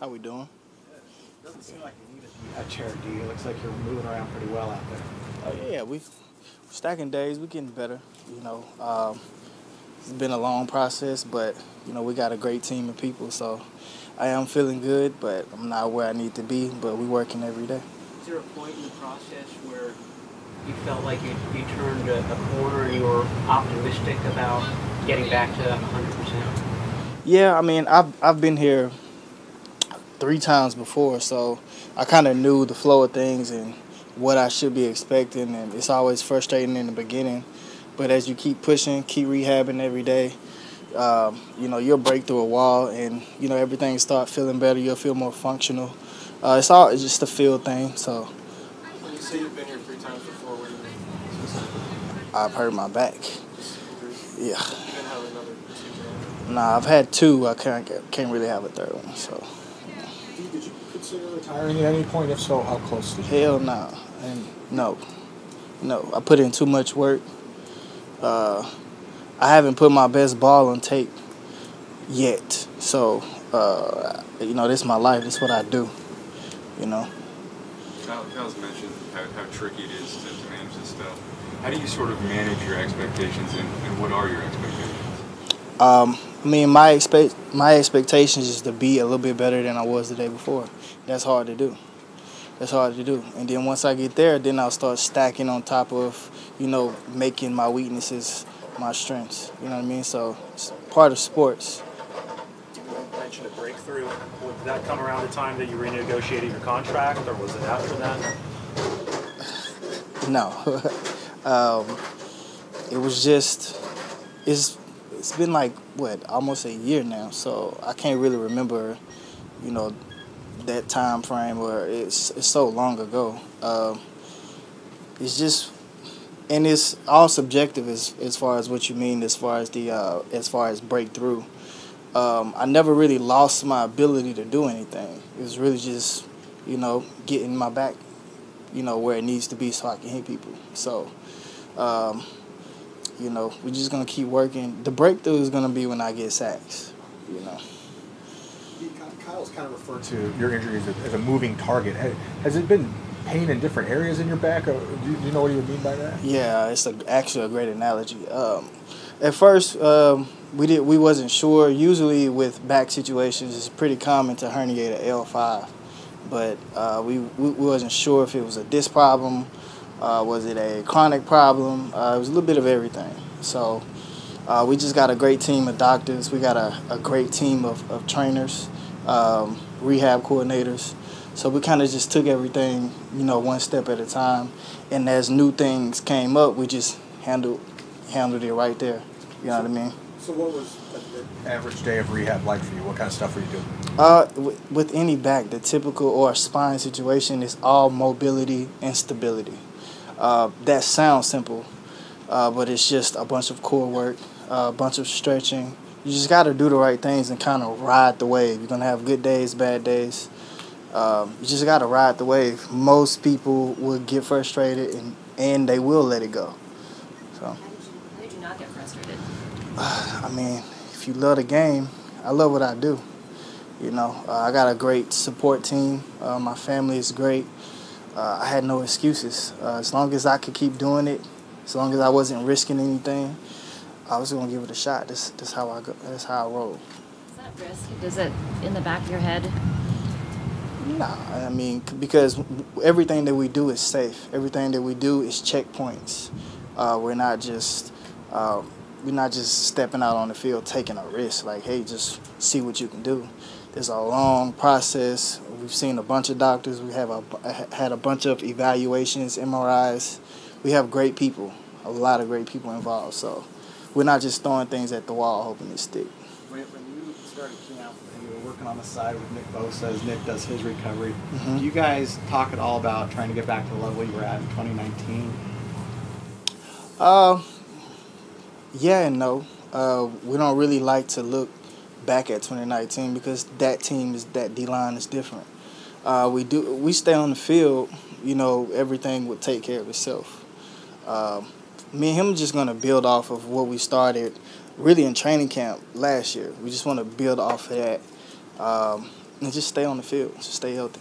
How we doing? Doesn't seem like you need a chair, do you? It looks like you're moving around pretty well out there. Oh yeah, we stacking days. We're getting better. You know, um, it's been a long process, but you know we got a great team of people. So I am feeling good, but I'm not where I need to be. But we're working every day. Is there a point in the process where you felt like you, you turned a, a corner and you were optimistic about getting back to 100%? Yeah, I mean I've I've been here three times before, so I kind of knew the flow of things and what I should be expecting. And it's always frustrating in the beginning, but as you keep pushing, keep rehabbing every day, um, you know you'll break through a wall, and you know everything start feeling better. You'll feel more functional. Uh, it's all it's just a feel thing. So When you say you've been here three times before, what do you mean? I've hurt my back. Yeah. You didn't have another procedure? Nah, I've had two. I can't can't really have a third one. So Did you consider retiring at any point? If so, how close you? hell no, and no, no. I put in too much work. Uh, I haven't put my best ball on tape yet. So uh, you know, this is my life. This is what I do. You know. Kyle, Kyle's mentioned how, how tricky it is to, to manage this stuff. How do you sort of manage your expectations, and, and what are your expectations? Um, I mean, my expect my expectations is to be a little bit better than I was the day before. That's hard to do. That's hard to do. And then once I get there, then I'll start stacking on top of, you know, making my weaknesses my strengths. You know what I mean? So it's part of sports. You mentioned a breakthrough. Did that come around the time that you renegotiated your contract, or was it after that? No, um, it was just it's it's been like what almost a year now, so I can't really remember, you know, that time frame where it's it's so long ago. Um, it's just and it's all subjective as as far as what you mean as far as the uh, as far as breakthrough. Um, I never really lost my ability to do anything. It was really just, you know, getting my back, you know, where it needs to be so I can hit people. So, um, you know, we're just gonna keep working. The breakthrough is gonna be when I get sacks. You know. Kyle's kind of referred to your injury as a, moving target. Has it been pain in different areas in your back? Do, you, know what he would mean by that? Yeah, it's a, actually a great analogy. Um, at first, um, we did we wasn't sure. Usually, with back situations, it's pretty common to herniate an L five, but uh, we we wasn't sure if it was a disc problem, uh, was it a chronic problem. Uh, it was a little bit of everything. So. Uh, we just got a great team of doctors. We got a, a great team of, of trainers, um, rehab coordinators. So we kind of just took everything, you know, one step at a time. And as new things came up, we just handled handled it right there. You know what I mean? So, what was an average day of rehab like for you? What kind of stuff were you doing? Uh, w- with any back, the typical or spine situation is all mobility and stability. Uh, that sounds simple, uh, but it's just a bunch of core work, a bunch of stretching. You just got to do the right things and kind of ride the wave. You're gonna have good days, bad days. Um, you just got to ride the wave. Most people will get frustrated and and they will let it go. So. How did you, how did you not get frustrated? I mean, if you love the game, I love what I do. You know, uh, I got a great support team. Uh, my family is great. Uh, I had no excuses. Uh, as long as I could keep doing it, as long as I wasn't risking anything, I was gonna give it a shot. That's this how I go. That's how I roll. Is that risky? Does it in the back of your head? Nah, I mean, because everything that we do is safe. Everything that we do is checkpoints. Uh, we're not just uh, we're not just stepping out on the field taking a risk. Like, hey, just see what you can do. There's a long process. We've seen a bunch of doctors. We have a, had a bunch of evaluations, MRIs. We have great people, a lot of great people involved. So we're not just throwing things at the wall hoping it stick. When, when you started camp and you were working on the side with Nick Bosa as Nick does his recovery, Mhm. do you guys talk at all about trying to get back to the level you were at in 2019? Uh, yeah and no. Uh, we don't really like to look back at 2019 because that team is that D line is different. Uh, we do we stay on the field, you know, everything would take care of itself. Um, me and him just gonna build off of what we started really in training camp last year. We just want to build off of that. Um, and just stay on the field, just stay healthy.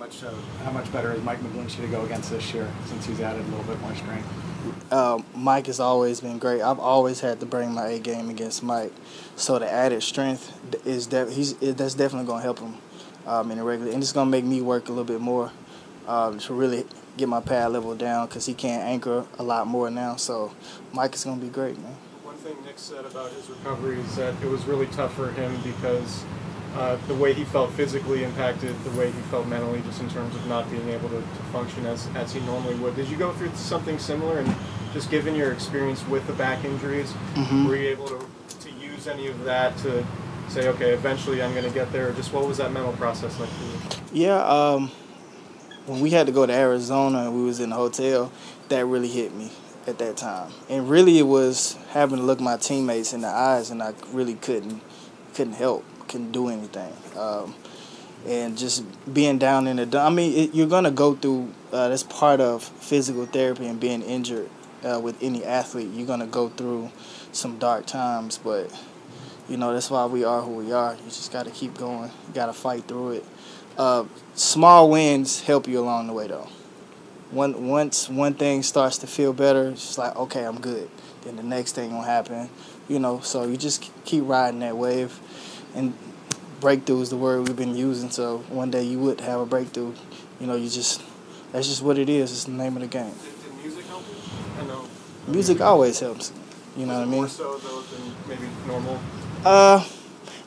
How, how much uh, how much better is Mike McGlinchey to go against this year since he's added a little bit more strength? Um, Mike has always been great. I've always had to bring my A game against Mike, so the added strength is that he's that's definitely going to help him um, in the regular, and it's going to make me work a little bit more um, to really get my pad level down because he can't anchor a lot more now. So Mike is going to be great, man. One thing Nick said about his recovery is that it was really tough for him because uh, the way he felt physically impacted the way he felt mentally, just in terms of not being able to, to function as, as he normally would. Did you go through something similar? And just given your experience with the back injuries, Mhm. were you able to, to use any of that to say, okay, eventually I'm going to get there? Or just what was that mental process like for you? Yeah, um, when we had to go to Arizona and we was in the hotel, that really hit me at that time. And really, it was having to look my teammates in the eyes, and I really couldn't couldn't help, couldn't do anything. Um, and just being down in the. I mean, it, you're gonna go through. Uh, that's part of physical therapy and being injured uh, with any athlete. You're gonna go through some dark times, but you know that's why we are who we are. You just got to keep going. You got to fight through it. Uh, small wins help you along the way, though. One, once one thing starts to feel better, it's like okay, I'm good. Then the next thing will happen, you know. So you just keep riding that wave, and breakthrough is the word we've been using. So one day you would have a breakthrough. You know, you just that's just what it is. It's the name of the game. Did, did music help you? I know. Music always helps. You know what I mean? More so though than maybe normal. Uh,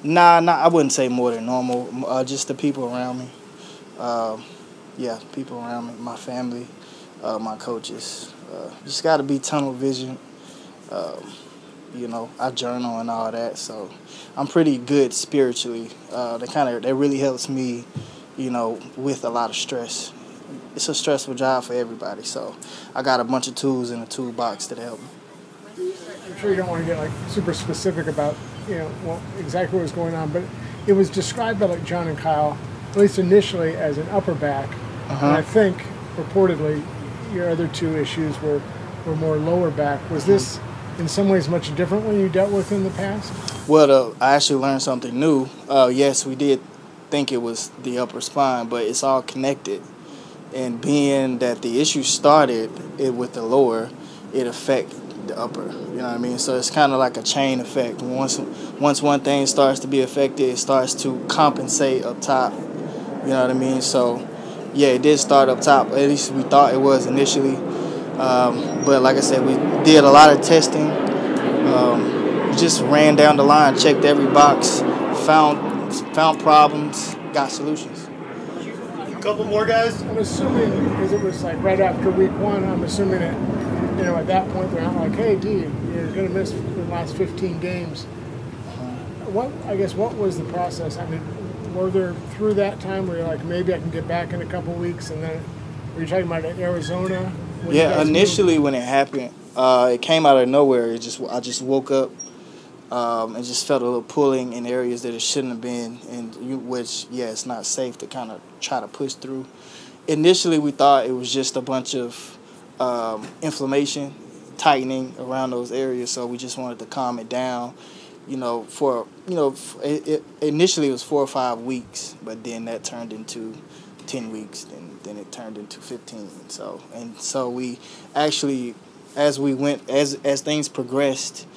nah, nah. I wouldn't say more than normal. Uh, just the people around me. Um, yeah, people around me, my family, uh, my coaches. Uh, just got to be tunnel vision. Um, you know, I journal and all that, so I'm pretty good spiritually. Uh, that kind of that really helps me, you know, with a lot of stress. It's a stressful job for everybody, so I got a bunch of tools in the toolbox that help me. I'm sure you don't want to get like super specific about you know what exactly what was going on, but it was described by like John and Kyle, at least initially, as an upper back, Uh-huh. and I think purportedly your other two issues were were more lower back. Was this in some ways much different when you dealt with in the past? Well, uh, I actually learned something new. Uh, yes, we did think it was the upper spine, but it's all connected. And being that the issue started it with the lower, it affect the upper. You know what I mean? So it's kind of like a chain effect. Once once one thing starts to be affected, it starts to compensate up top. You know what I mean? So yeah, it did start up top. At least we thought it was initially. Um, but like I said, we did a lot of testing. Um, we just ran down the line, checked every box, found found problems, got solutions. A couple more guys. I'm assuming because it was like right after week one. I'm assuming that you know at that point they're not like, hey, D, you're going to miss the last 15 games. What I guess what was the process? I mean, were there through that time where you're like, maybe I can get back in a couple weeks, and then were you talking about Arizona? When Yeah, guys moved? initially when it happened, uh, it came out of nowhere. It just I just woke up um, and just felt a little pulling in areas that it shouldn't have been, and you, which yeah, it's not safe to kind of try to push through. Initially, we thought it was just a bunch of um, inflammation, tightening around those areas, so we just wanted to calm it down. You know, for you know, it, it, initially it was four or five weeks, but then that turned into ten weeks, then then it turned into fifteen. So and so we actually, as we went, as as things progressed,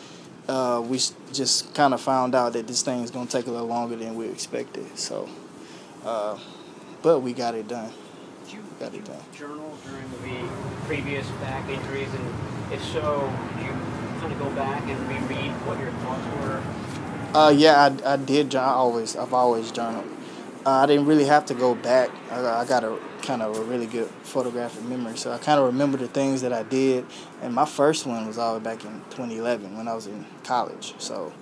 uh, we just kind of found out that this thing is gonna take a little longer than we expected. So, uh, but we got it done. Did you, Got did it done. journal during the previous back injuries? And if so, did you kind of go back and reread what your thoughts were? Uh, yeah, I, I did. I always, I've always journaled. Uh, I didn't really have to go back. I, got- I got a kind of a really good photographic memory, so I kind of remember the things that I did. And my first one was all back in 2011 when I was in college. So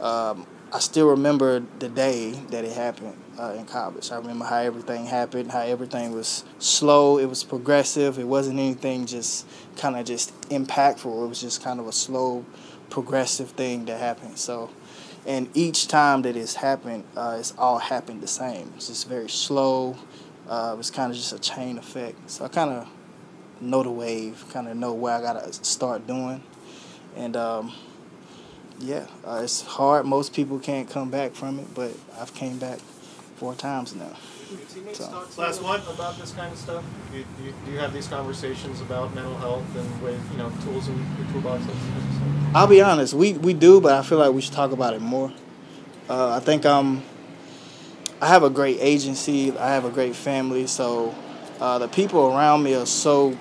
um, I still remember the day that it happened uh, in college. I remember how everything happened, how everything was slow. It was progressive. It wasn't anything just kind of just impactful. It was just kind of a slow, progressive thing that happened. So and each time that it's happened, uh, it's all happened the same. It's just very slow. Uh, it's kind of just a chain effect. So I kind of know the wave, kind of know where I gotta start doing, and um, yeah, uh, it's hard. Most people can't come back from it, but I've came back four times now. Do So- talk to Last one. about this kind of stuff? Do you, do, you, do you have these conversations about mental health and with you know, tools in your toolbox? That's, that's I'll be honest, we, we do, but I feel like we should talk about it more. Uh, I think um, I have a great agency, I have a great family, so uh, the people around me are so.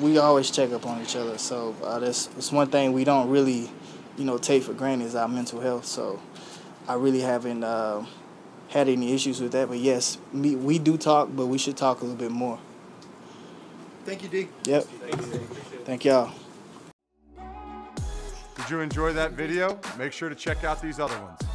We always check up on each other, so uh, that's, that's one thing we don't really, you know, take for granted is our mental health. So I really haven't uh, had any issues with that. But yes, me, we do talk, but we should talk a little bit more. Thank you, D. Yep. Thank y'all. Did you enjoy that video? Make sure to check out these other ones.